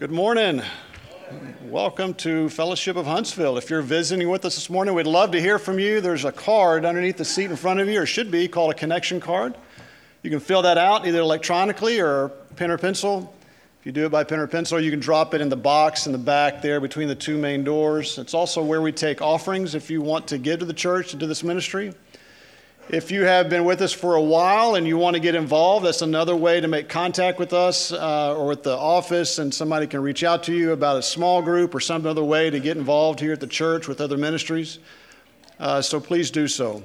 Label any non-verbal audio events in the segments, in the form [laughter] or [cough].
Good morning. Welcome to Fellowship of Huntsville. If you're visiting with us this morning, we'd love to hear from you. There's a card underneath the seat in front of you, or should be, called a connection card. You can fill that out either electronically or pen or pencil. If you do it by pen or pencil, you can drop it in the box in the back there between the two main doors. It's also where we take offerings if you want to give to the church to this ministry. If you have been with us for a while and you want to get involved, that's another way to make contact with us uh, or with the office, and somebody can reach out to you about a small group or some other way to get involved here at the church with other ministries. Uh, so please do so.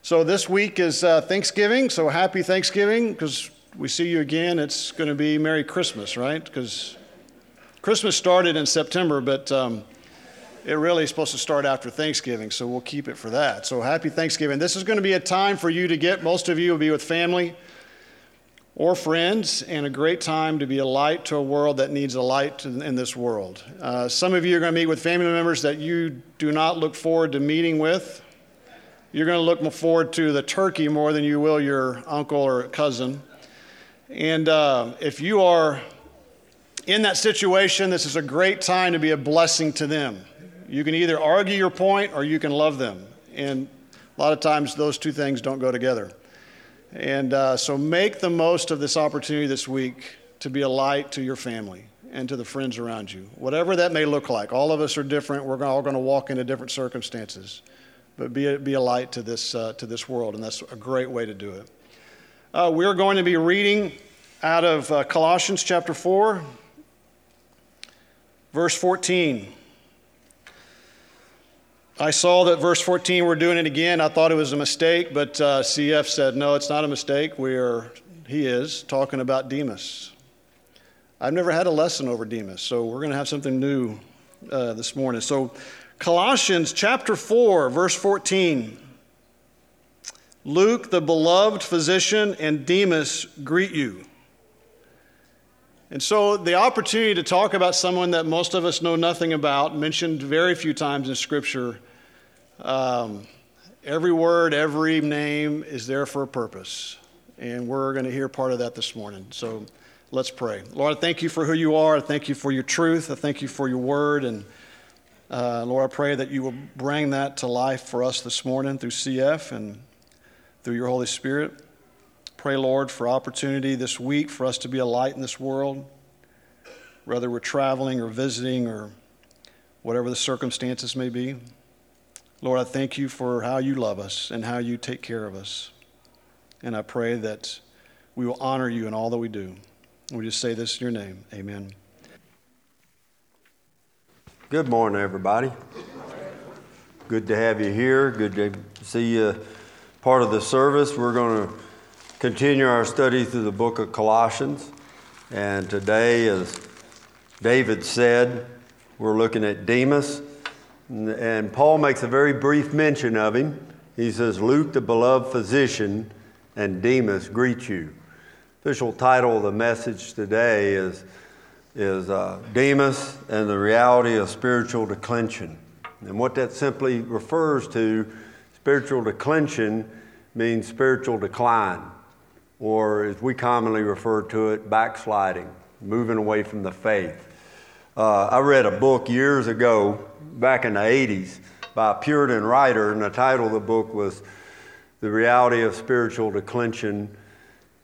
So this week is uh, Thanksgiving, so happy Thanksgiving because we see you again. It's going to be Merry Christmas, right? Because Christmas started in September, but. Um, it really is supposed to start after Thanksgiving, so we'll keep it for that. So happy Thanksgiving. This is going to be a time for you to get, most of you will be with family or friends, and a great time to be a light to a world that needs a light in this world. Uh, some of you are going to meet with family members that you do not look forward to meeting with. You're going to look forward to the turkey more than you will your uncle or cousin. And uh, if you are in that situation, this is a great time to be a blessing to them. You can either argue your point or you can love them. And a lot of times those two things don't go together. And uh, so make the most of this opportunity this week to be a light to your family and to the friends around you, whatever that may look like. All of us are different. We're all going to walk into different circumstances. But be a, be a light to this, uh, to this world, and that's a great way to do it. Uh, we're going to be reading out of uh, Colossians chapter 4, verse 14. I saw that verse 14, we're doing it again. I thought it was a mistake, but uh, CF said, no, it's not a mistake. We are, he is, talking about Demas. I've never had a lesson over Demas, so we're going to have something new uh, this morning. So, Colossians chapter 4, verse 14. Luke, the beloved physician, and Demas greet you. And so, the opportunity to talk about someone that most of us know nothing about, mentioned very few times in Scripture, um, every word, every name is there for a purpose. And we're going to hear part of that this morning. So let's pray. Lord, I thank you for who you are. I thank you for your truth. I thank you for your word. And uh, Lord, I pray that you will bring that to life for us this morning through CF and through your Holy Spirit. Pray, Lord, for opportunity this week for us to be a light in this world, whether we're traveling or visiting or whatever the circumstances may be. Lord, I thank you for how you love us and how you take care of us. And I pray that we will honor you in all that we do. We just say this in your name. Amen. Good morning, everybody. Good to have you here. Good to see you part of the service. We're going to continue our study through the book of Colossians. And today, as David said, we're looking at Demas. And Paul makes a very brief mention of him. He says, Luke, the beloved physician, and Demas greet you. Official title of the message today is, is uh, Demas and the reality of spiritual declension. And what that simply refers to, spiritual declension means spiritual decline, or as we commonly refer to it, backsliding, moving away from the faith. Uh, I read a book years ago back in the 80s by a Puritan writer, and the title of the book was The Reality of Spiritual Declension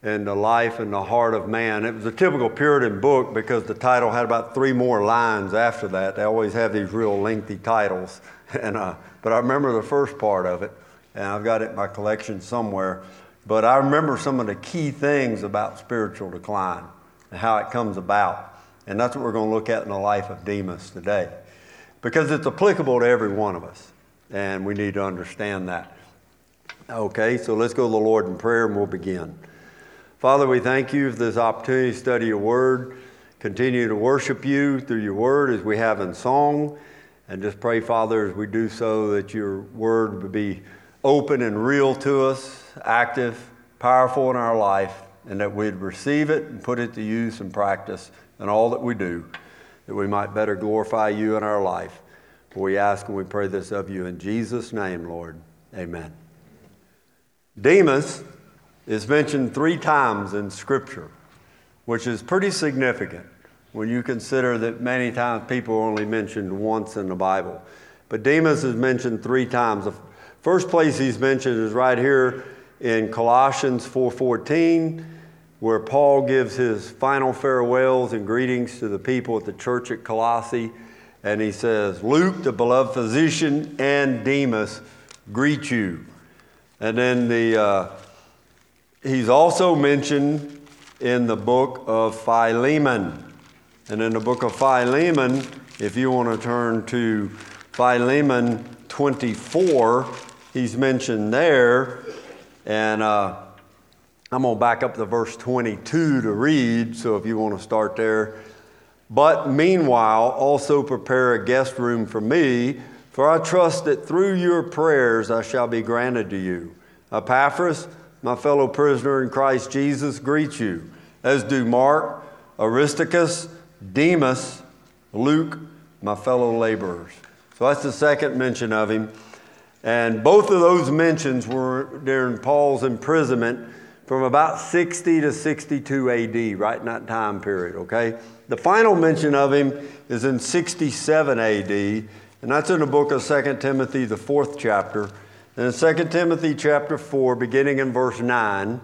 and the Life and the Heart of Man. It was a typical Puritan book because the title had about three more lines after that. They always have these real lengthy titles. [laughs] And, uh, but I remember the first part of it, and I've got it in my collection somewhere. But I remember some of the key things about spiritual decline and how it comes about. And that's what we're going to look at in the life of Demas today because it's applicable to every one of us, and we need to understand that. Okay, so let's go to the Lord in prayer and we'll begin. Father, we thank you for this opportunity to study your word, continue to worship you through your word as we have in song, and just pray, Father, as we do so, that your word would be open and real to us, active, powerful in our life, and that we'd receive it and put it to use and practice in all that we do that we might better glorify you in our life. For we ask and we pray this of you in Jesus' name, Lord. Amen. Demas is mentioned three times in Scripture, which is pretty significant. when you consider that many times people are only mentioned once in the Bible. But Demas is mentioned three times. The first place he's mentioned is right here in Colossians 4:14, where Paul gives his final farewells and greetings to the people at the church at Colossae, and he says, "Luke, the beloved physician, and Demas greet you." And then the uh, he's also mentioned in the book of Philemon. And in the book of Philemon, if you want to turn to Philemon 24, he's mentioned there. And uh, I'm going to back up to verse 22 to read, so if you want to start there. But meanwhile, also prepare a guest room for me, for I trust that through your prayers I shall be granted to you. Epaphras, my fellow prisoner in Christ Jesus, greets you, as do Mark, Aristarchus, Demas, Luke, my fellow laborers. So that's the second mention of him. And both of those mentions were during Paul's imprisonment from about 60 to 62 AD, right in that time period, okay? The final mention of him is in 67 AD, and that's in the book of 2 Timothy, the fourth chapter. And in 2 Timothy chapter 4, beginning in verse 9,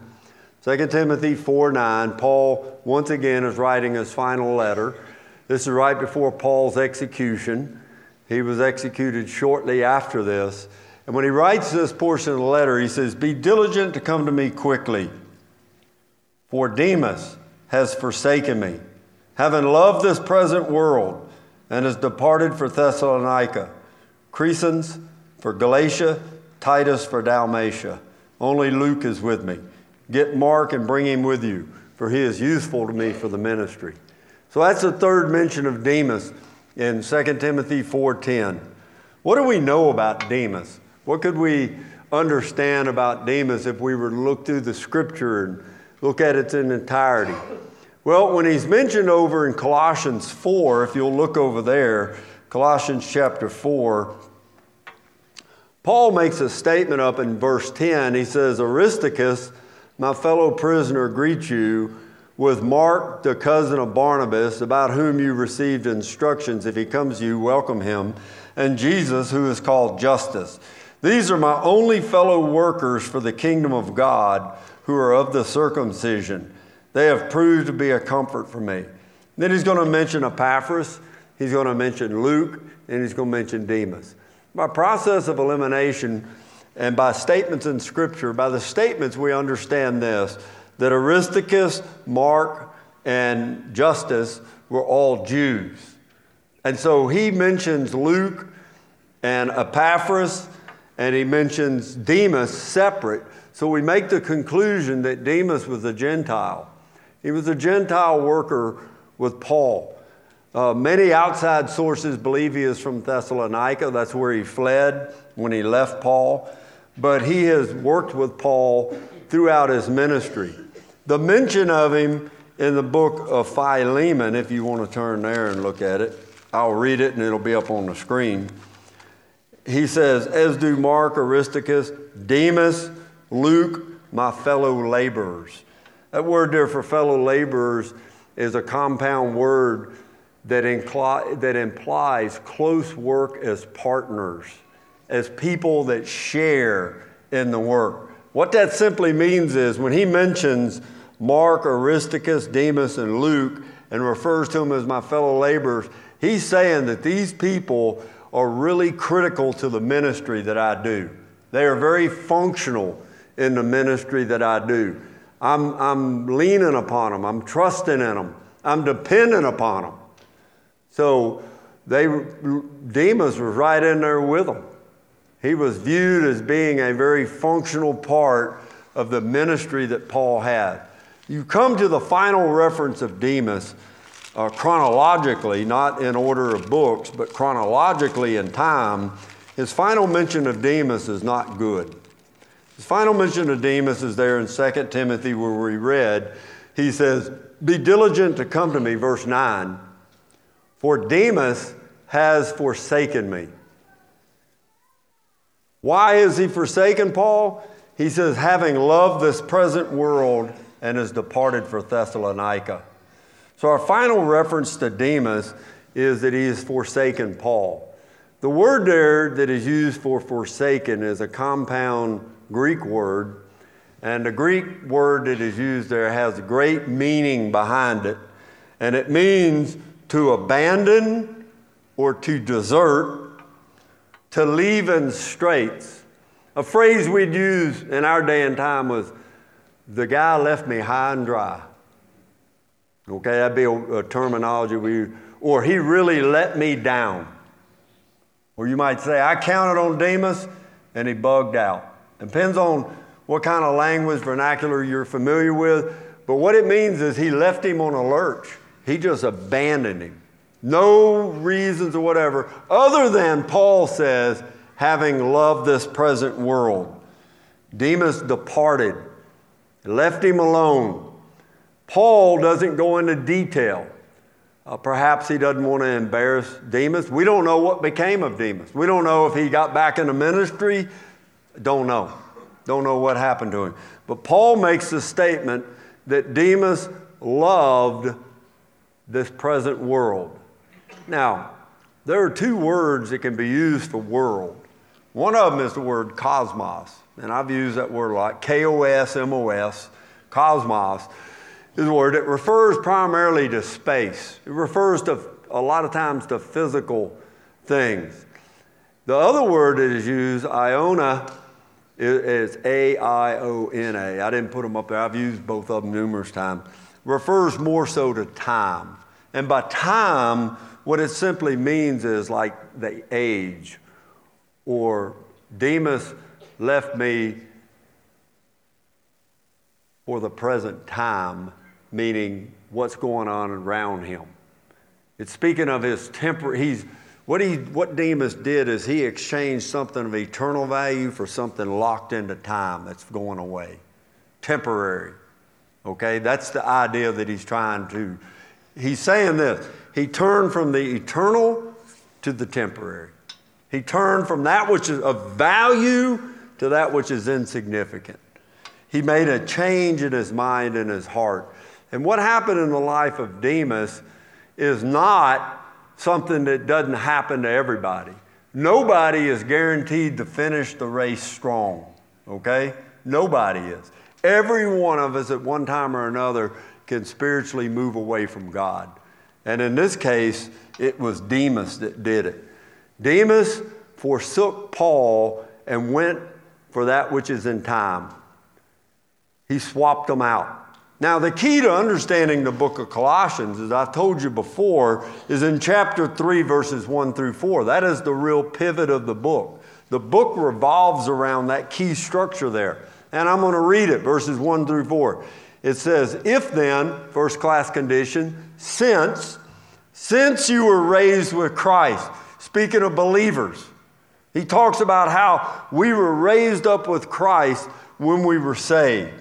2 Timothy 4 9, Paul once again is writing his final letter. This is right before Paul's execution. He was executed shortly after this. And when he writes this portion of the letter, he says, Be diligent to come to me quickly, for Demas has forsaken me, having loved this present world, and has departed for Thessalonica. Crescens for Galatia, Titus for Dalmatia. Only Luke is with me. Get Mark and bring him with you, for he is useful to me for the ministry. So that's the third mention of Demas in 2 Timothy 4:10. What do we know about Demas? What could we understand about Demas if we were to look through the scripture and look at it in entirety? Well, when he's mentioned over in Colossians 4, if you'll look over there, Colossians chapter 4, Paul makes a statement up in verse 10. He says, Aristarchus, my fellow prisoner, greets you with Mark, the cousin of Barnabas, about whom you received instructions. If he comes to you, welcome him. And Jesus, who is called Justus. These are my only fellow workers for the kingdom of God who are of the circumcision. They have proved to be a comfort for me. Then he's going to mention Epaphras, he's going to mention Luke, and he's going to mention Demas. By process of elimination and by statements in Scripture, by the statements we understand this that Aristarchus, Mark, and Justus were all Jews. And so he mentions Luke and Epaphras and he mentions Demas separate. So we make the conclusion that Demas was a Gentile. He was a Gentile worker with Paul. Uh, many outside sources believe he is from Thessalonica. That's where he fled when he left Paul. But he has worked with Paul throughout his ministry. The mention of him in the book of Philemon, if you want to turn there and look at it, I'll read it and it'll be up on the screen he says, as do Mark, Aristarchus, Demas, Luke, my fellow laborers. That word there for fellow laborers is a compound word that, that implies close work as partners, as people that share in the work. What that simply means is when he mentions Mark, Aristarchus, Demas, and Luke and refers to them as my fellow laborers, he's saying that these people are really critical to the ministry that I do. They are very functional in the ministry that I do. I'm, I'm leaning upon them, I'm trusting in them, I'm dependent upon them. So they, Demas was right in there with them. He was viewed as being a very functional part of the ministry that Paul had. You come to the final reference of Demas uh, chronologically, not in order of books, but chronologically in time, his final mention of Demas is not good. His final mention of Demas is there in 2 Timothy, where we read. He says, Be diligent to come to me, verse 9, for Demas has forsaken me. Why is he forsaken, Paul? He says, having loved this present world and has departed for Thessalonica. So, our final reference to Demas is that he has forsaken Paul. The word there that is used for forsaken is a compound Greek word, and the Greek word that is used there has great meaning behind it, and it means to abandon or to desert, to leave in straits. A phrase we'd use in our day and time was, the guy left me high and dry. Okay, that'd be a, a terminology we use, or he really let me down. Or you might say, I counted on Demas and he bugged out. Depends on what kind of language vernacular you're familiar with, but what it means is he left him on a lurch. He just abandoned him. No reasons or whatever, other than Paul says, having loved this present world. Demas departed, left him alone. Paul doesn't go into detail. Uh, perhaps he doesn't want to embarrass Demas. We don't know what became of Demas. We don't know if he got back into ministry. Don't know. Don't know what happened to him. But Paul makes the statement that Demas loved this present world. Now, there are two words that can be used for world. One of them is the word cosmos, and I've used that word a lot K O S M O S, cosmos is a word that refers primarily to space. It refers to a lot of times to physical things. The other word that is used, aiona, is A I O N A. I didn't put them up there. I've used both of them numerous times. Refers more so to time. And by time, what it simply means is like the age, or Demas left me for the present time meaning what's going on around him. It's speaking of his temper. He's what he what Demas did is he exchanged something of eternal value for something locked into time that's going away, temporary. Okay, that's the idea that he's trying to. He's saying this. He turned from the eternal to the temporary. He turned from that which is of value to that which is insignificant. He made a change in his mind and his heart. And what happened in the life of Demas is not something that doesn't happen to everybody. Nobody is guaranteed to finish the race strong, okay? Nobody is. Every one of us at one time or another can spiritually move away from God. And in this case, it was Demas that did it. Demas forsook Paul and went for that which is in time. He swapped them out. Now, the key to understanding the book of Colossians, as I've told you before, is in chapter 3, verses 1 through 4. That is the real pivot of the book. The book revolves around that key structure there. And I'm going to read it, verses 1 through 4. It says, If then, first class condition, since, since you were raised with Christ, speaking of believers, he talks about how we were raised up with Christ when we were saved.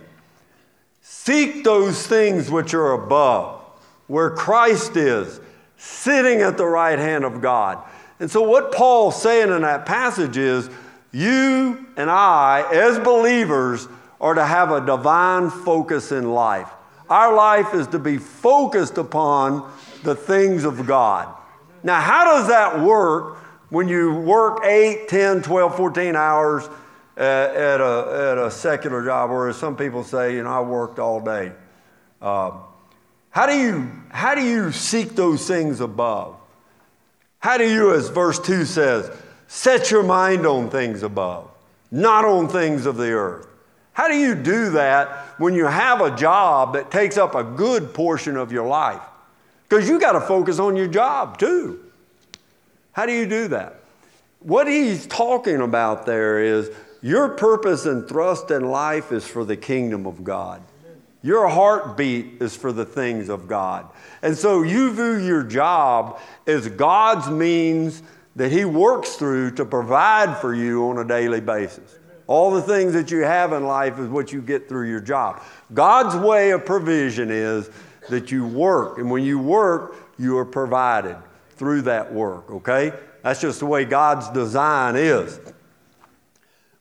Seek those things which are above, where Christ is, sitting at the right hand of God. And so, what Paul's saying in that passage is you and I, as believers, are to have a divine focus in life. Our life is to be focused upon the things of God. Now, how does that work when you work 8, 10, 12, 14 hours at, at, a, at a secular job, or as some people say, you know, I worked all day. Uh, how, do you, how do you seek those things above? How do you, as verse 2 says, set your mind on things above, not on things of the earth? How do you do that when you have a job that takes up a good portion of your life? Because you got to focus on your job too. How do you do that? What he's talking about there is your purpose and thrust in life is for the kingdom of God. Your heartbeat is for the things of God. And so you view your job as God's means that He works through to provide for you on a daily basis. All the things that you have in life is what you get through your job. God's way of provision is that you work. And when you work, you are provided through that work, okay? That's just the way God's design is.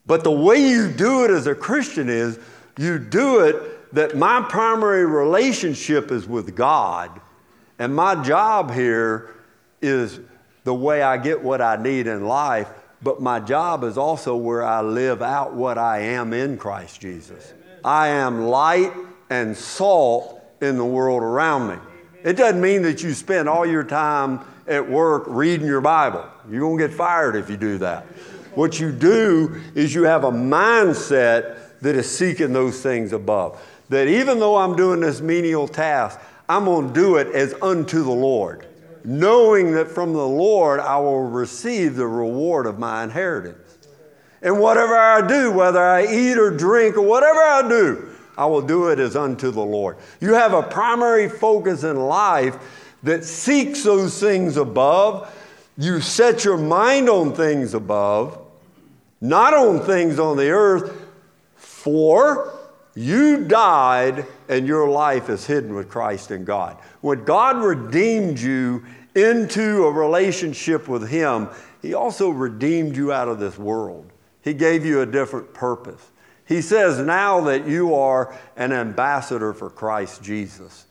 But the way you do it as a Christian is you do it that my primary relationship is with God, And my job here is the way I get what I need in life, but my job is also where I live out what I am in Christ Jesus. I am light and salt in the world around me. It doesn't mean that you spend all your time at work reading your Bible. You're going to get fired if you do that. What you do is you have a mindset that is seeking those things above. That even though I'm doing this menial task, I'm going to do it as unto the Lord, knowing that from the Lord I will receive the reward of my inheritance. And whatever I do, whether I eat or drink or whatever I do, I will do it as unto the Lord. You have a primary focus in life that seeks those things above. You set your mind on things above, not on things on the earth, for you died and your life is hidden with Christ in God. When God redeemed you into a relationship with Him, He also redeemed you out of this world. He gave you a different purpose. He says now that you are an ambassador for Christ Jesus.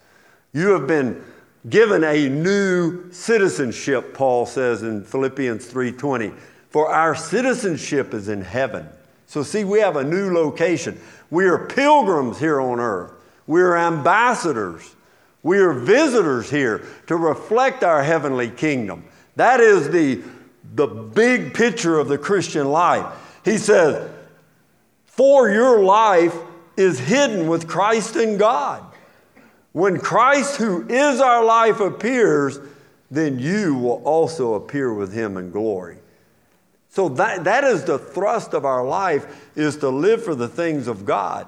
You have been given a new citizenship, Paul says in Philippians 3:20. For our citizenship is in heaven. So see, we have a new location. We are pilgrims here on earth. We are ambassadors. We are visitors here to reflect our heavenly kingdom. That is the, the big picture of the Christian life. He says, For your life is hidden with Christ in God. When Christ, who is our life, appears, then you will also appear with him in glory. So that, that is the thrust of our life is to live for the things of God.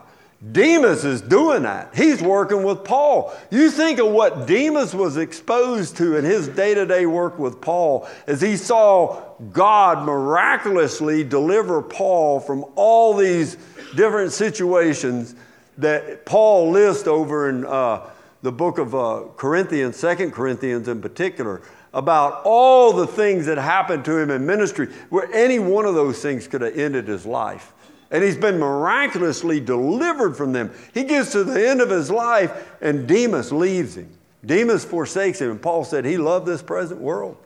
Demas is doing that. He's working with Paul. You think of what Demas was exposed to in his day to day work with Paul as he saw God miraculously deliver Paul from all these different situations that Paul lists over in uh, the book of uh, Corinthians, Second Corinthians in particular, about all the things that happened to him in ministry, where any one of those things could have ended his life. And he's been miraculously delivered from them. He gets to the end of his life, and Demas leaves him. Demas forsakes him. And Paul said he loved this present world.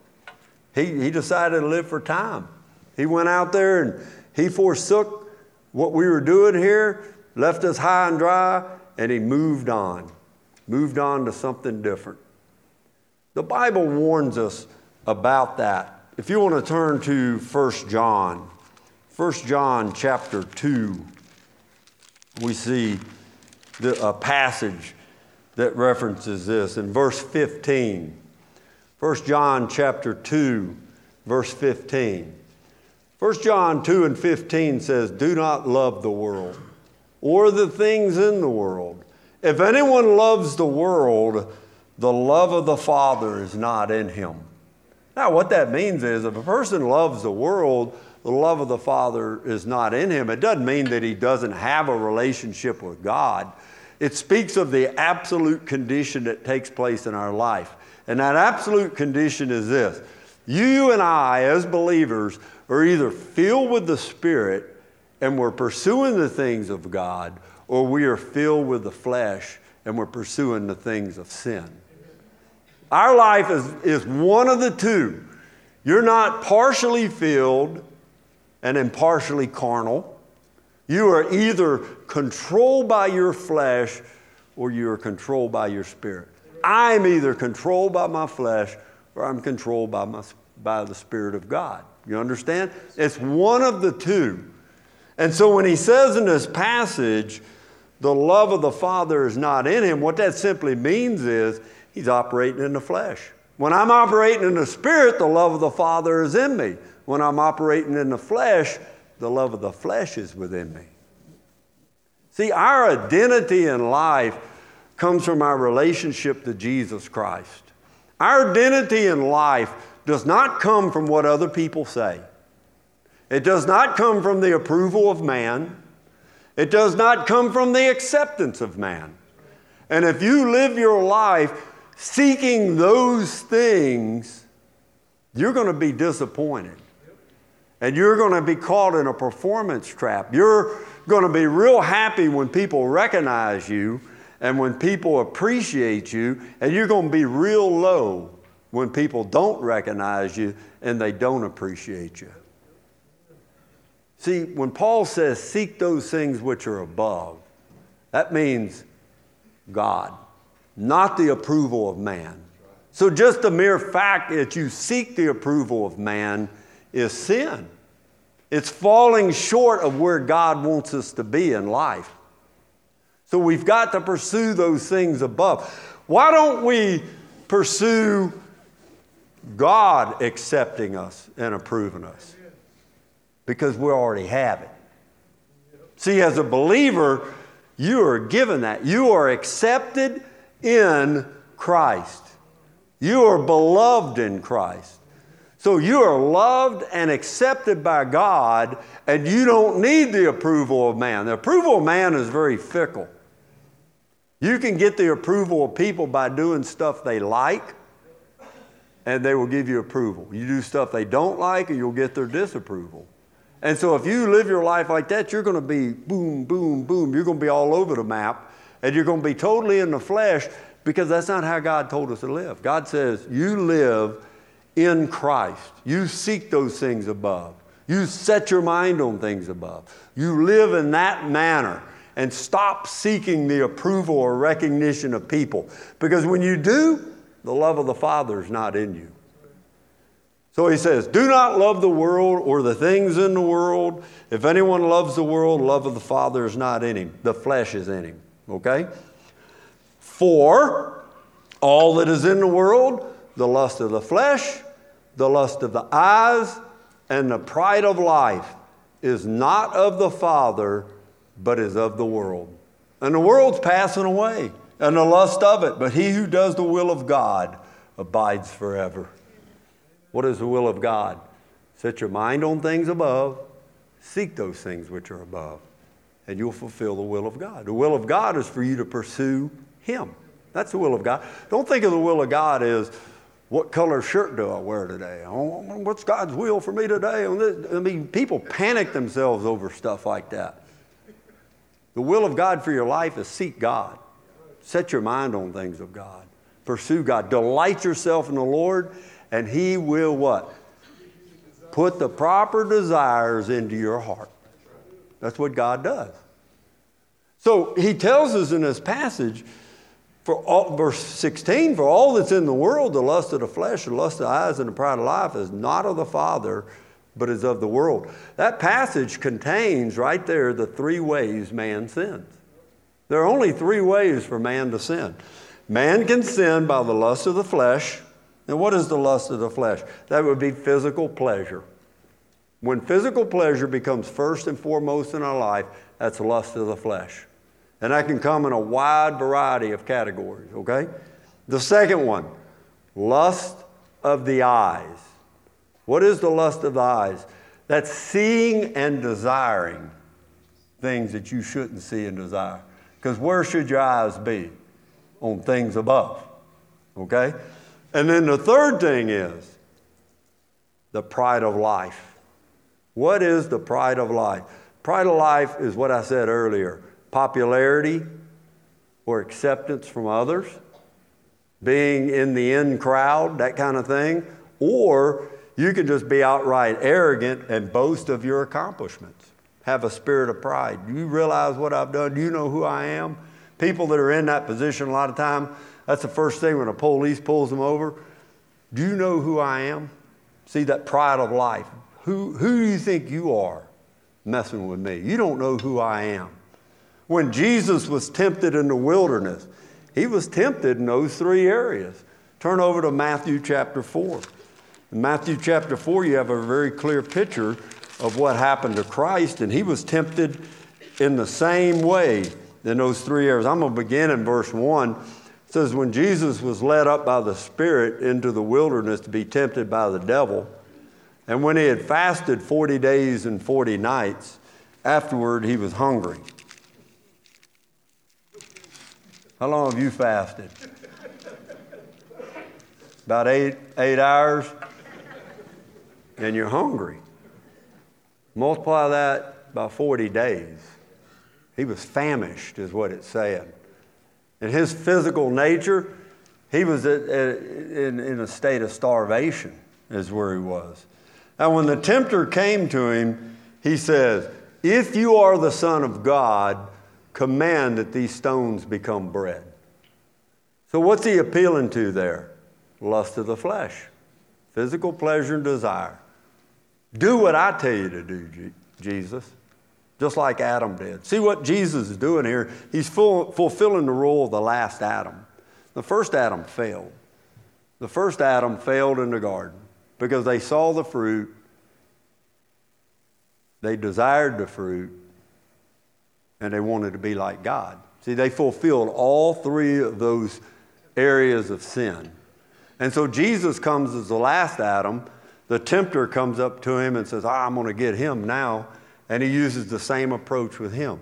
He, he decided to live for time. He went out there and he forsook what we were doing here, left us high and dry, and he moved on moved on to something different. The Bible warns us about that. If you want to turn to 1 John, 1 John chapter 2, we see the, a passage that references this in verse 15. 1 John chapter 2, verse 15. 1 John 2 and 15 says, Do not love the world or the things in the world. If anyone loves the world, the love of the Father is not in him. Now, what that means is if a person loves the world, the love of the Father is not in him. It doesn't mean that he doesn't have a relationship with God. It speaks of the absolute condition that takes place in our life. And that absolute condition is this you and I, as believers, are either filled with the Spirit and we're pursuing the things of God, or we are filled with the flesh and we're pursuing the things of sin. Our life is, is one of the two. You're not partially filled and impartially carnal. You are either controlled by your flesh or you are controlled by your spirit. I'm either controlled by my flesh or I'm controlled by, my, by the Spirit of God. You understand? It's one of the two. And so when he says in this passage, the love of the Father is not in him, what that simply means is he's operating in the flesh. When I'm operating in the Spirit, the love of the Father is in me. When I'm operating in the flesh, the love of the flesh is within me. See, our identity in life comes from our relationship to Jesus Christ. Our identity in life does not come from what other people say. It does not come from the approval of man. It does not come from the acceptance of man. And if you live your life seeking those things, you're going to be disappointed. And you're going to be caught in a performance trap. You're going to be real happy when people recognize you, And when people appreciate you, and you're going to be real low when people don't recognize you and they don't appreciate you. See, when Paul says, seek those things which are above, that means God, not the approval of man. So just the mere fact that you seek the approval of man is sin. It's falling short of where God wants us to be in life. So we've got to pursue those things above. Why don't we pursue God accepting us and approving us? Because we already have it. See, as a believer, you are given that. You are accepted in Christ. You are beloved in Christ. So you are loved and accepted by God, and you don't need the approval of man. The approval of man is very fickle. You can get the approval of people by doing stuff they like, and they will give you approval. You do stuff they don't like, and you'll get their disapproval. And so if you live your life like that, you're going to be boom, boom, boom. You're going to be all over the map, and you're going to be totally in the flesh because that's not how God told us to live. God says, You live in Christ. You seek those things above. You set your mind on things above. You live in that manner and stop seeking the approval or recognition of people. Because when you do, the love of the Father is not in you. So he says, Do not love the world or the things in the world. If anyone loves the world, love of the Father is not in him. The flesh is in him. Okay? For all that is in the world, the lust of the flesh, the lust of the eyes, and the pride of life is not of the Father, but is of the world. And the world's passing away, and the lust of it, but he who does the will of God abides forever. What is the will of God? Set your mind on things above, seek those things which are above, and you'll fulfill the will of God. The will of God is for you to pursue him. That's the will of God. Don't think of the will of God as what color shirt do I wear today? What's God's will for me today? I mean, people panic themselves over stuff like that. The will of God for your life is seek God. Set your mind on things of God. Pursue God. Delight yourself in the Lord, and He will what? Put the proper desires into your heart. That's what God does. So He tells us in this passage for all, verse 16, for all that's in the world, the lust of the flesh, the lust of the eyes, and the pride of life is not of the Father, but is of the world. That passage contains right there the three ways man sins. There are only three ways for man to sin. Man can sin by the lust of the flesh. And what is the lust of the flesh? That would be physical pleasure. When physical pleasure becomes first and foremost in our life, that's lust of the flesh. And that can come in a wide variety of categories, okay? The second one, lust of the eyes. What is the lust of the eyes? That's seeing and desiring things that you shouldn't see and desire. Because where should your eyes be? On things above, okay? And then the third thing is the pride of life. What is the pride of life? Pride of life is what I said earlier popularity or acceptance from others, being in the in crowd, that kind of thing, or you can just be outright arrogant and boast of your accomplishments. Have a spirit of pride. Do you realize what I've done? Do you know who I am? People that are in that position, a lot of time, that's the first thing when a police pulls them over. Do you know who I am? See that pride of life. Who, who do you think you are messing with me? You don't know who I am. When Jesus was tempted in the wilderness, he was tempted in those three areas. Turn over to Matthew chapter 4. In Matthew chapter 4, you have a very clear picture of what happened to Christ, and he was tempted in the same way in those three areas. I'm going to begin in verse 1. Says, When Jesus was led up by the Spirit into the wilderness to be tempted by the devil, and when he had fasted 40 days and 40 nights, afterward he was hungry. How long have you fasted? About eight, eight hours, and you're hungry. Multiply that by 40 days. He was famished, is what it said. In his physical nature, he was in, in a state of starvation, is where he was. And when the tempter came to him, he says, If you are the Son of God, command that these stones become bread. So, what's he appealing to there? Lust of the flesh, physical pleasure and desire. Do what I tell you to do, Jesus, just like Adam did. See what Jesus is doing here? He's full, fulfilling the role of the last Adam. The first Adam failed. The first Adam failed in the garden because they saw the fruit, they desired the fruit, and they wanted to be like God. See, they fulfilled all three of those areas of sin. And so Jesus comes as the last Adam. The tempter comes up to him and says, ah, I'm going to get him now. And he uses the same approach with him.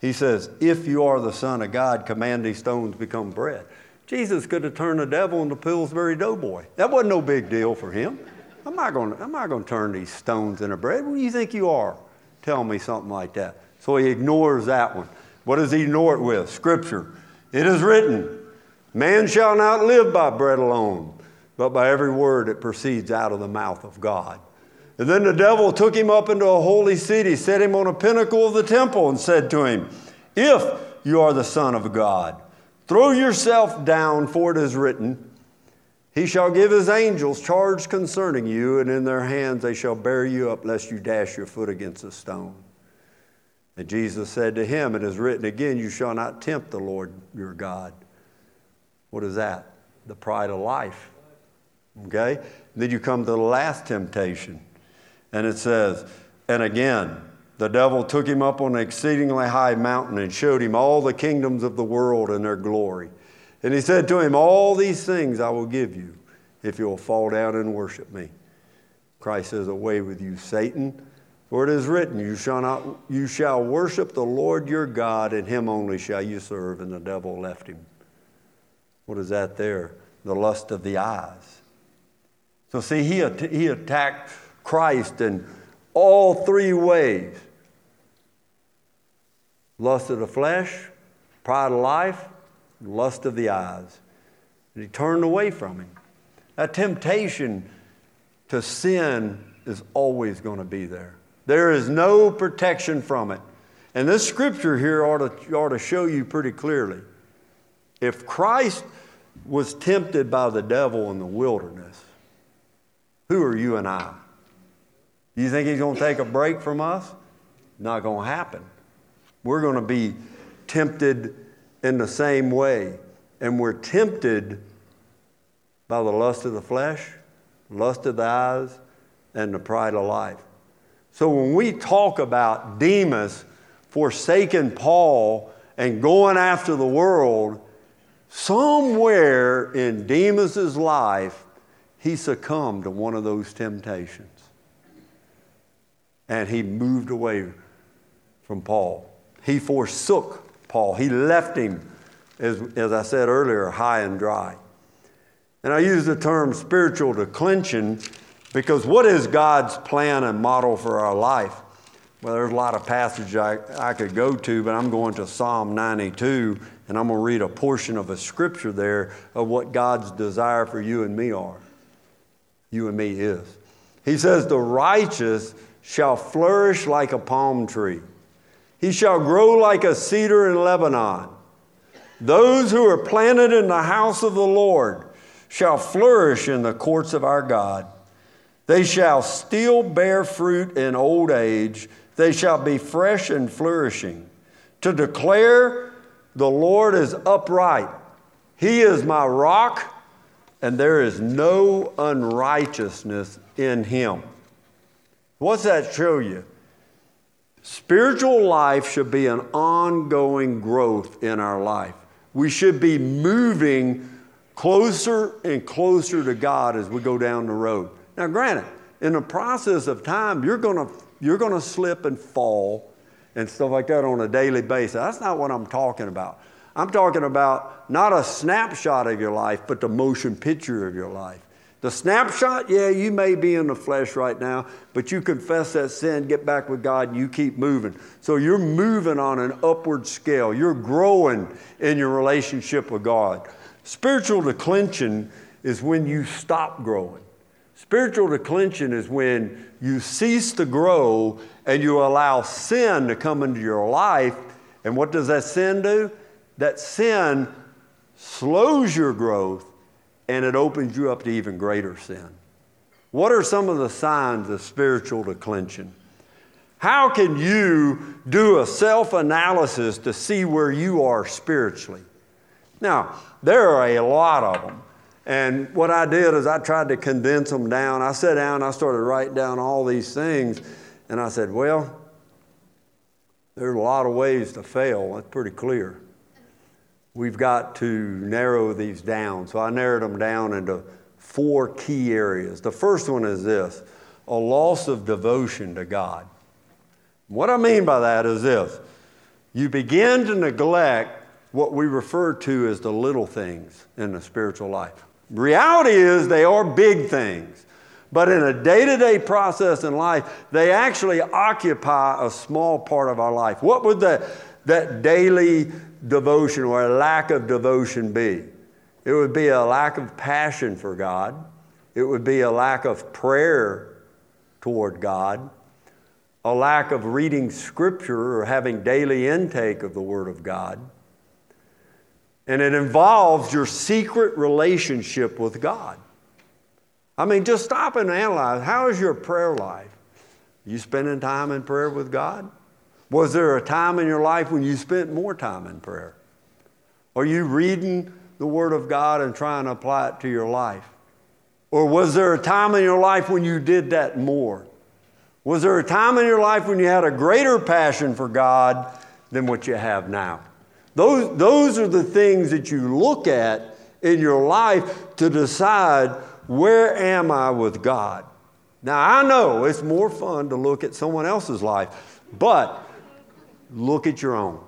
He says, If you are the Son of God, command these stones become bread. Jesus could have turned the devil into Pillsbury Doughboy. That wasn't no big deal for him. I'm not going to, I'm not going to turn these stones into bread. What do you think you are? Tell me something like that. So he ignores that one. What does he ignore it with? Scripture. It is written, Man shall not live by bread alone, but by every word that proceeds out of the mouth of God. And then the devil took him up into a holy city, set him on a pinnacle of the temple, and said to him, If you are the Son of God, throw yourself down, for it is written, He shall give His angels charge concerning you, and in their hands they shall bear you up, lest you dash your foot against a stone. And Jesus said to him, It is written again, You shall not tempt the Lord your God. What is that? The pride of life. Okay? And then you come to the last temptation. And it says, And again, the devil took him up on an exceedingly high mountain and showed him all the kingdoms of the world and their glory. And he said to him, All these things I will give you if you will fall down and worship me. Christ says, Away with you, Satan. For it is written, you shall, not, you shall worship the Lord your God, and him only shall you serve. And the devil left him. What is that there? The lust of the eyes. So, see, he, he attacked Christ in all three ways lust of the flesh, pride of life, lust of the eyes. And he turned away from him. That temptation to sin is always going to be there. There is no protection from it. And this scripture here ought to, ought to show you pretty clearly. If Christ was tempted by the devil in the wilderness, who are you and I? You think he's going to take a break from us? Not going to happen. We're going to be tempted in the same way. And we're tempted by the lust of the flesh, lust of the eyes, and the pride of life. So when we talk about Demas forsaking Paul and going after the world, somewhere in Demas's life, he succumbed to one of those temptations. And he moved away from Paul. He forsook Paul. He left him, as, as I said earlier, high and dry. And I use the term spiritual declension because what is God's plan and model for our life? Well, there's a lot of passages I, I could go to, but I'm going to Psalm 92, and I'm going to read a portion of a scripture there of what God's desire for you and me are. You and me is. He says, The righteous shall flourish like a palm tree, he shall grow like a cedar in Lebanon. Those who are planted in the house of the Lord shall flourish in the courts of our God. They shall still bear fruit in old age. They shall be fresh and flourishing. To declare the Lord is upright. He is my rock, and there is no unrighteousness in him. What's that show you? Spiritual life should be an ongoing growth in our life. We should be moving closer and closer to God as we go down the road. Now, granted, in the process of time, you're going to you're to slip and fall and stuff like that on a daily basis. That's not what I'm talking about. I'm talking about not a snapshot of your life, but the motion picture of your life. The snapshot, yeah, you may be in the flesh right now, but you confess that sin, get back with God, and you keep moving. So you're moving on an upward scale. You're growing in your relationship with God. Spiritual declension is when you stop growing. Spiritual declension is when you cease to grow and you allow sin to come into your life. And what does that sin do? That sin slows your growth and it opens you up to even greater sin. What are some of the signs of spiritual declension? How can you do a self analysis to see where you are spiritually? Now, there are a lot of them. And what I did is I tried to condense them down. I sat down, I started writing down all these things, and I said, well, there's a lot of ways to fail. That's pretty clear we've got to narrow these down. So I narrowed them down into four key areas. The first one is this a loss of devotion to God. What I mean by that is this you begin to neglect what we refer to as the little things in the spiritual life. Reality is they are big things. But in a day to day process in life, they actually occupy a small part of our life. What would that, that daily devotion or a lack of devotion be? It would be a lack of passion for God. It would be a lack of prayer toward God, a lack of reading Scripture or having daily intake of the Word of God. And it involves your secret relationship with God. I mean, just stop and analyze how is your prayer life? You spending time in prayer with God? Was there a time in your life when you spent more time in prayer? Are you reading the Word of God and trying to apply it to your life? Or was there a time in your life when you did that more? Was there a time in your life when you had a greater passion for God than what you have now? Those, those are the things that you look at in your life to decide where am I with God? Now, I know it's more fun to look at someone else's life, but look at your own.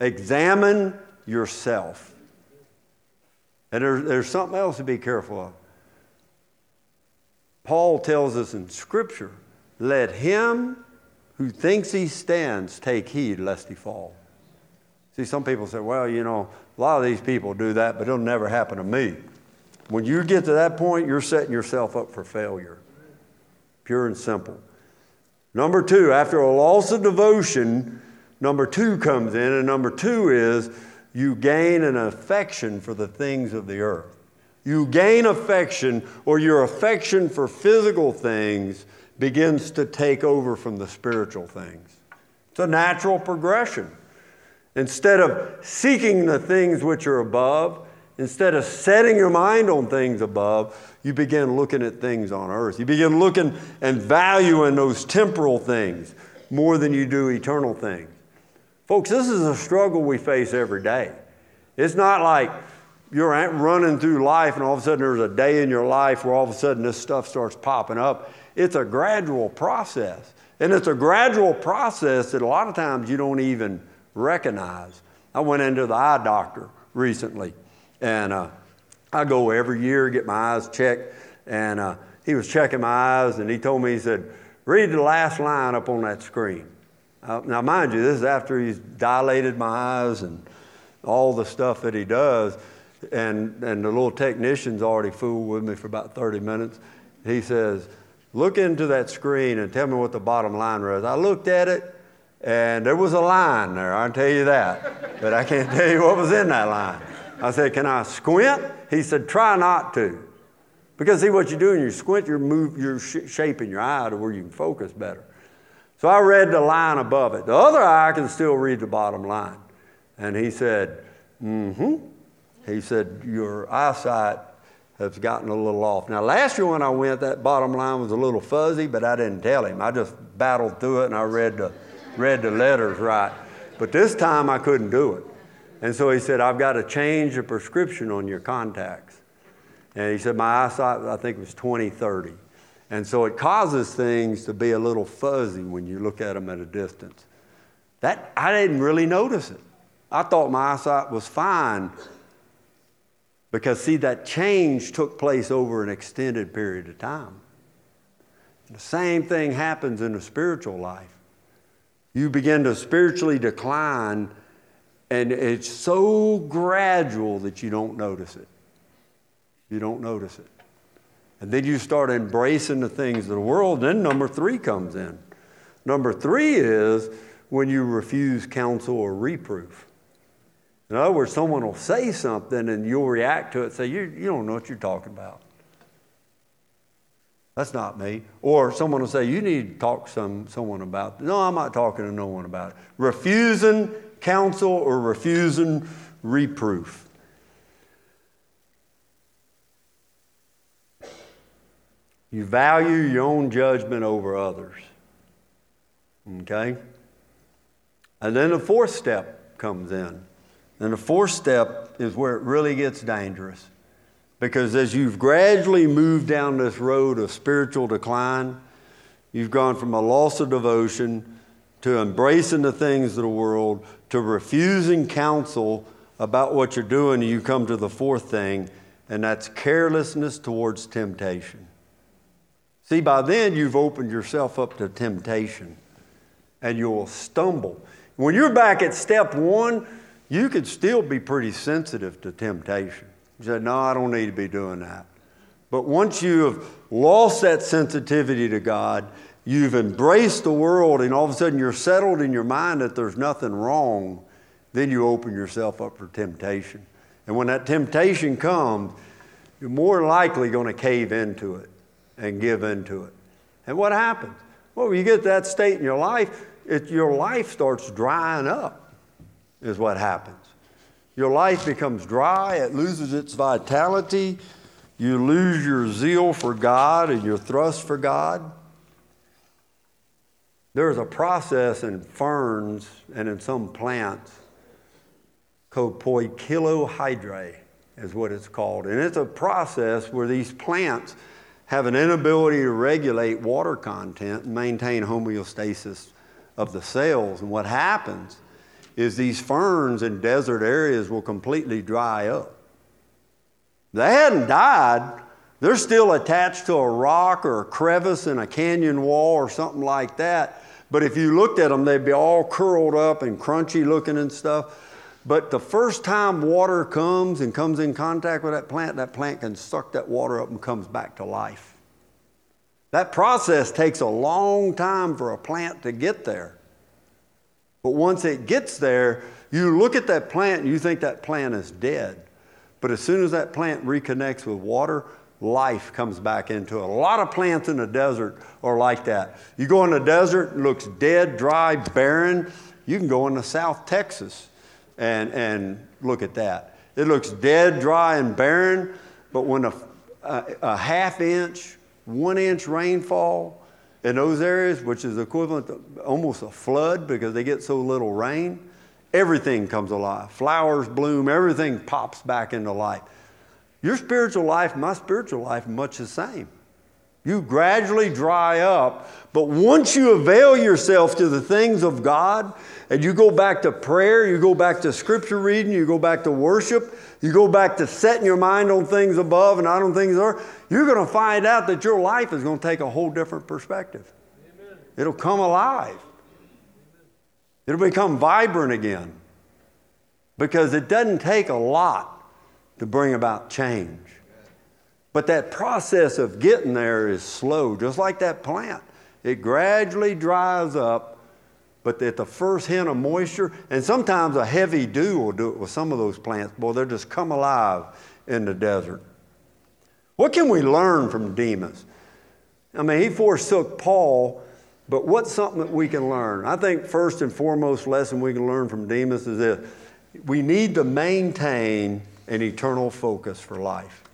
Examine yourself. And there, there's something else to be careful of. Paul tells us in Scripture let him who thinks he stands take heed lest he fall. See, some people say, well, you know, a lot of these people do that, but it'll never happen to me. When you get to that point, you're setting yourself up for failure. Pure and simple. Number two, after a loss of devotion, Number two comes in, and number two is you gain an affection for the things of the earth. You gain affection, or your affection for physical things begins to take over from the spiritual things. It's a natural progression. Instead of seeking the things which are above, instead of setting your mind on things above, you begin looking at things on earth. You begin looking and valuing those temporal things more than you do eternal things. Folks, this is a struggle we face every day. It's not like you're running through life and all of a sudden there's a day in your life where all of a sudden this stuff starts popping up. It's a gradual process. And it's a gradual process that a lot of times you don't even recognize. I went into the eye doctor recently, and uh, I go every year get my eyes checked. And uh, he was checking my eyes, and he told me, he said, read the last line up on that screen. Uh, now, mind you, this is after he's dilated my eyes and all the stuff that he does. And, and the little technician's already fooled with me for about 30 minutes. He says, Look into that screen and tell me what the bottom line was. I looked at it, and there was a line there, I'll tell you that. But I can't [laughs] tell you what was in that line. I said, Can I squint? He said, Try not to. Because see what you're doing, you squint, you're, move, you're sh- shaping your eye to where you can focus better. So I read the line above it. The other eye can still read the bottom line. And he said, mm hmm. He said, Your eyesight has gotten a little off. Now, last year when I went, that bottom line was a little fuzzy, but I didn't tell him. I just battled through it and I read the, read the letters right. But this time I couldn't do it. And so he said, I've got to change the prescription on your contacts. And he said, My eyesight, I think, was 2030. And so it causes things to be a little fuzzy when you look at them at a distance. That, I didn't really notice it. I thought my eyesight was fine Because, see, that change took place over an extended period of time. The same thing happens in the spiritual life. You begin to spiritually decline, and it's so gradual that you don't notice it. You don't notice it. And then you start embracing the things of the world. Then number three comes in. Number three is when you refuse counsel or reproof. In other words, someone will say something and you'll react to it, say, you, you don't know what you're talking about. That's not me. Or someone will say, You need to talk to some, someone about it. No, I'm not talking to no one about it. Refusing counsel or refusing reproof. You value your own judgment over others. Okay? And then the fourth step comes in. And the fourth step is where it really gets dangerous. Because as you've gradually moved down this road of spiritual decline, you've gone from a loss of devotion to embracing the things of the world to refusing counsel about what you're doing, you come to the fourth thing, and that's carelessness towards temptation. See, by then you've opened yourself up to temptation and you'll stumble. When you're back at step one, you could still be pretty sensitive to temptation. You said, No, I don't need to be doing that. But once you have lost that sensitivity to God, you've embraced the world, and all of a sudden you're settled in your mind that there's nothing wrong, then you open yourself up for temptation. And when that temptation comes, you're more likely going to cave into it and give into it. And what happens? Well, when you get that state in your life, it, your life starts drying up, is what happens. Your life becomes dry, it loses its vitality, you lose your zeal for God and your thrust for God. There's a process in ferns and in some plants called poikilohydria, is what it's called. And it's a process where these plants have an inability to regulate water content and maintain homeostasis of the cells. And what happens is these ferns in desert areas will completely dry up. They hadn't died, they're still attached to a rock or a crevice in a canyon wall or something like that. But if you looked at them, they'd be all curled up and crunchy looking and stuff. But the first time water comes and comes in contact with that plant, that plant can suck that water up and comes back to life. That process takes a long time for a plant to get there. But once it gets there, you look at that plant and you think that plant is dead. But as soon as that plant reconnects with water, life comes back into it. A lot of plants in the desert are like that. You go in the desert, it looks dead, dry, barren. You can go into South Texas and, and look at that. It looks dead, dry, and barren, but when a, a, a half inch, one inch rainfall in those areas, which is equivalent to almost a flood because they get so little rain, everything comes alive. Flowers bloom, everything pops back into life. Your spiritual life, my spiritual life, much the same. You gradually dry up, but once you avail yourself to the things of God and you go back to prayer, you go back to scripture reading, you go back to worship, you go back to setting your mind on things above and not on things there, you're going to find out that your life is going to take a whole different perspective. Amen. It'll come alive, it'll become vibrant again because it doesn't take a lot to bring about change. But that process of getting there is slow, just like that plant. It gradually dries up but at the first hint of moisture, and sometimes a heavy dew will do it with some of those plants. Boy, they'll just come alive in the desert. What can we learn from Demas? I mean, he forsook Paul, but what's something that we can learn? I think first and foremost lesson we can learn from Demas is this we need to maintain an eternal focus for life.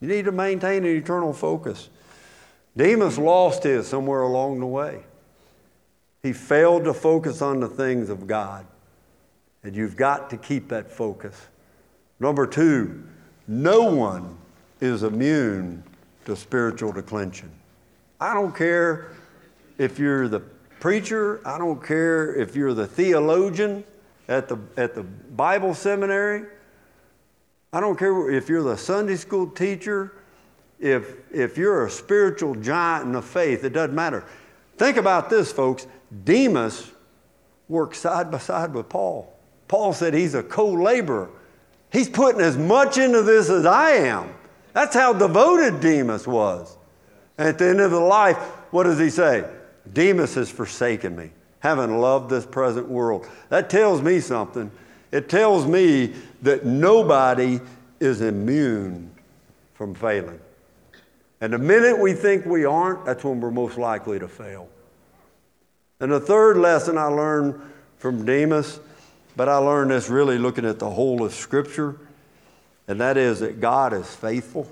You need to maintain an eternal focus. Demas lost his somewhere along the way. He failed to focus on the things of God. And you've got to keep that focus. Number two, no one is immune to spiritual declension. I don't care if you're the preacher, I don't care if you're the theologian at the, at the Bible seminary, I don't care if you're the Sunday school teacher, if, if you're a spiritual giant in the faith, it doesn't matter. Think about this, folks. Demas worked side by side with Paul. Paul said he's a co laborer. He's putting as much into this as I am. That's how devoted Demas was. And at the end of the life, what does he say? Demas has forsaken me, having loved this present world. That tells me something. It tells me that nobody is immune from failing. And the minute we think we aren't, that's when we're most likely to fail. And the third lesson I learned from Demas, but I learned this really looking at the whole of Scripture, and that is that God is faithful.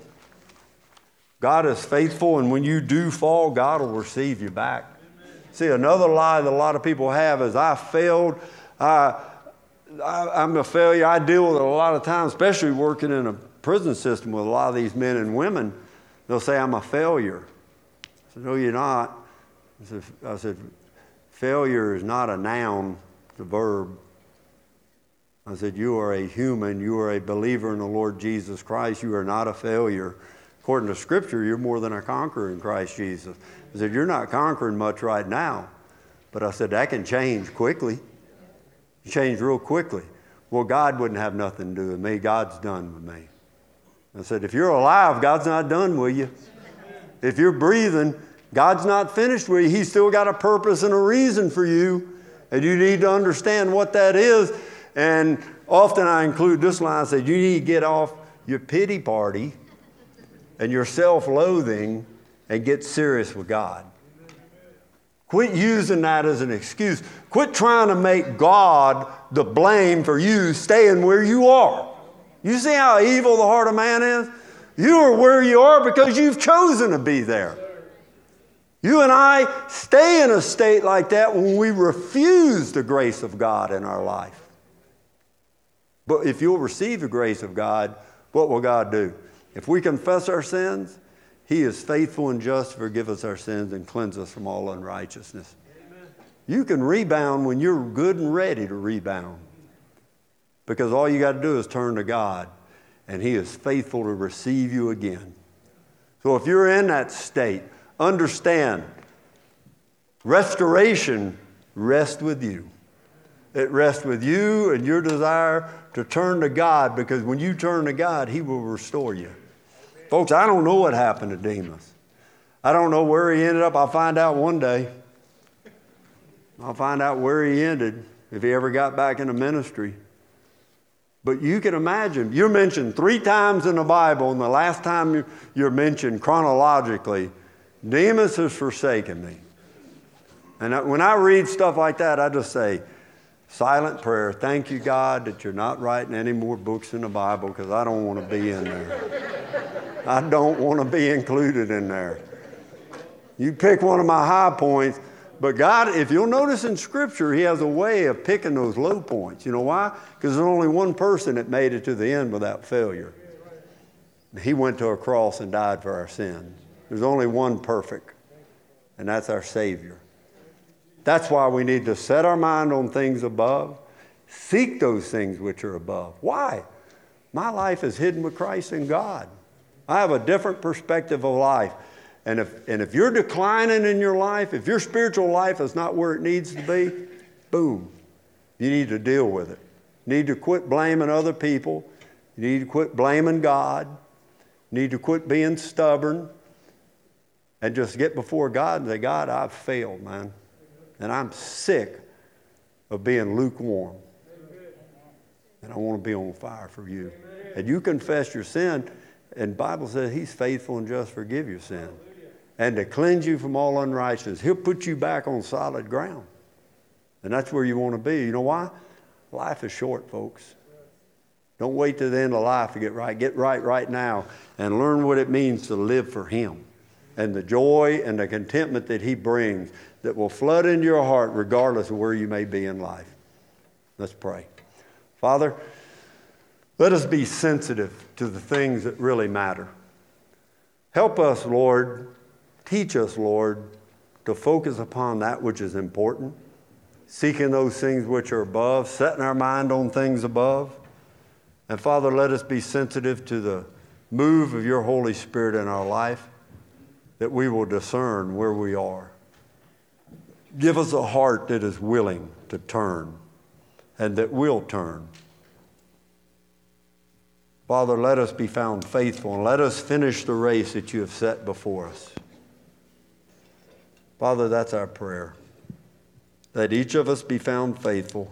God is faithful, and when you do fall, God will receive you back. See, another lie that a lot of people have is I failed. I, I, am a failure. I deal with it a lot of times, especially working in a prison system with a lot of these men and women. They'll say, I'm a failure. I said, No, you're not. I said, I said failure is not a noun, it's a verb. I said, You are a human. You are a believer in the Lord Jesus Christ. You are not a failure. According to Scripture, you're more than a conqueror in Christ Jesus. I said, You're not conquering much right now. But I said, That can change quickly. Change real quickly. Well, God wouldn't have nothing to do with me. God's done with me. I said, If you're alive, God's not done with you. If you're breathing, God's not finished with you. He's still got a purpose and a reason for you. And you need to understand what that is. And often I include this line I say, You need to get off your pity party and your self loathing and get serious with God. Quit using that as an excuse. Quit trying to make God the blame for you staying where you are. You see how evil the heart of man is? You are where you are because you've chosen to be there. You and I stay in a state like that when we refuse the grace of God in our life. But if you'll receive the grace of God, what will God do? If we confess our sins, He is faithful and just to forgive us our sins and cleanse us from all unrighteousness. Amen. You can rebound when you're good and ready to rebound. Because all you got to do is turn to God, and He is faithful to receive you again. So if you're in that state, understand restoration rests with you. It rests with you and your desire to turn to God because when you turn to God, He will restore you. Folks, I don't know what happened to Demas. I don't know where he ended up. I'll find out one day. I'll find out where he ended if he ever got back into ministry. But you can imagine, you're mentioned three times in the Bible, and the last time you're mentioned chronologically, Demas has forsaken me. And when I read stuff like that, I just say, silent prayer, thank you, God, that you're not writing any more books in the Bible because I don't want to be in there. I don't want to be included in there. You pick one of my high points, but God, if you'll notice in Scripture, He has a way of picking those low points. You know why? Because there's only one person that made it to the end without failure. He went to a cross and died for our sins. There's only one perfect, and that's our Savior. That's why we need to set our mind on things above, seek those things which are above. Why? My life is hidden with Christ in God. I have a different perspective of life. And if, and if you're declining in your life, if your spiritual life is not where it needs to be, boom, you need to deal with it. You need to quit blaming other people. You need to quit blaming God. You need to quit being stubborn and just get before God and say, God, I've failed, man. And I'm sick of being lukewarm. And I want to be on fire for you. And you confess your sin, and Bible says He's faithful and just forgive your sin and to cleanse you from all unrighteousness. He'll put you back on solid ground. And that's where you want to be. You know why? Life is short, folks. Don't wait to the end of life to get right. Get right right now and learn what it means to live for Him and the joy and the contentment that He brings that will flood into your heart regardless of where you may be in life. Let's pray. Father, let us be sensitive to the things that really matter. Help us, Lord, Teach us, Lord, to focus upon that which is important, seeking those things which are above, setting our mind on things above. And Father, let us be sensitive to the move of your Holy Spirit in our life that we will discern where we are. Give us a heart that is willing to turn and that will turn. Father, let us be found faithful and let us finish the race that you have set before us. Father, that's our prayer. That each of us be found faithful.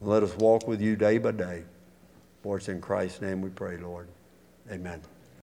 Let us walk with you day by day. For it's in Christ's name we pray, Lord. Amen.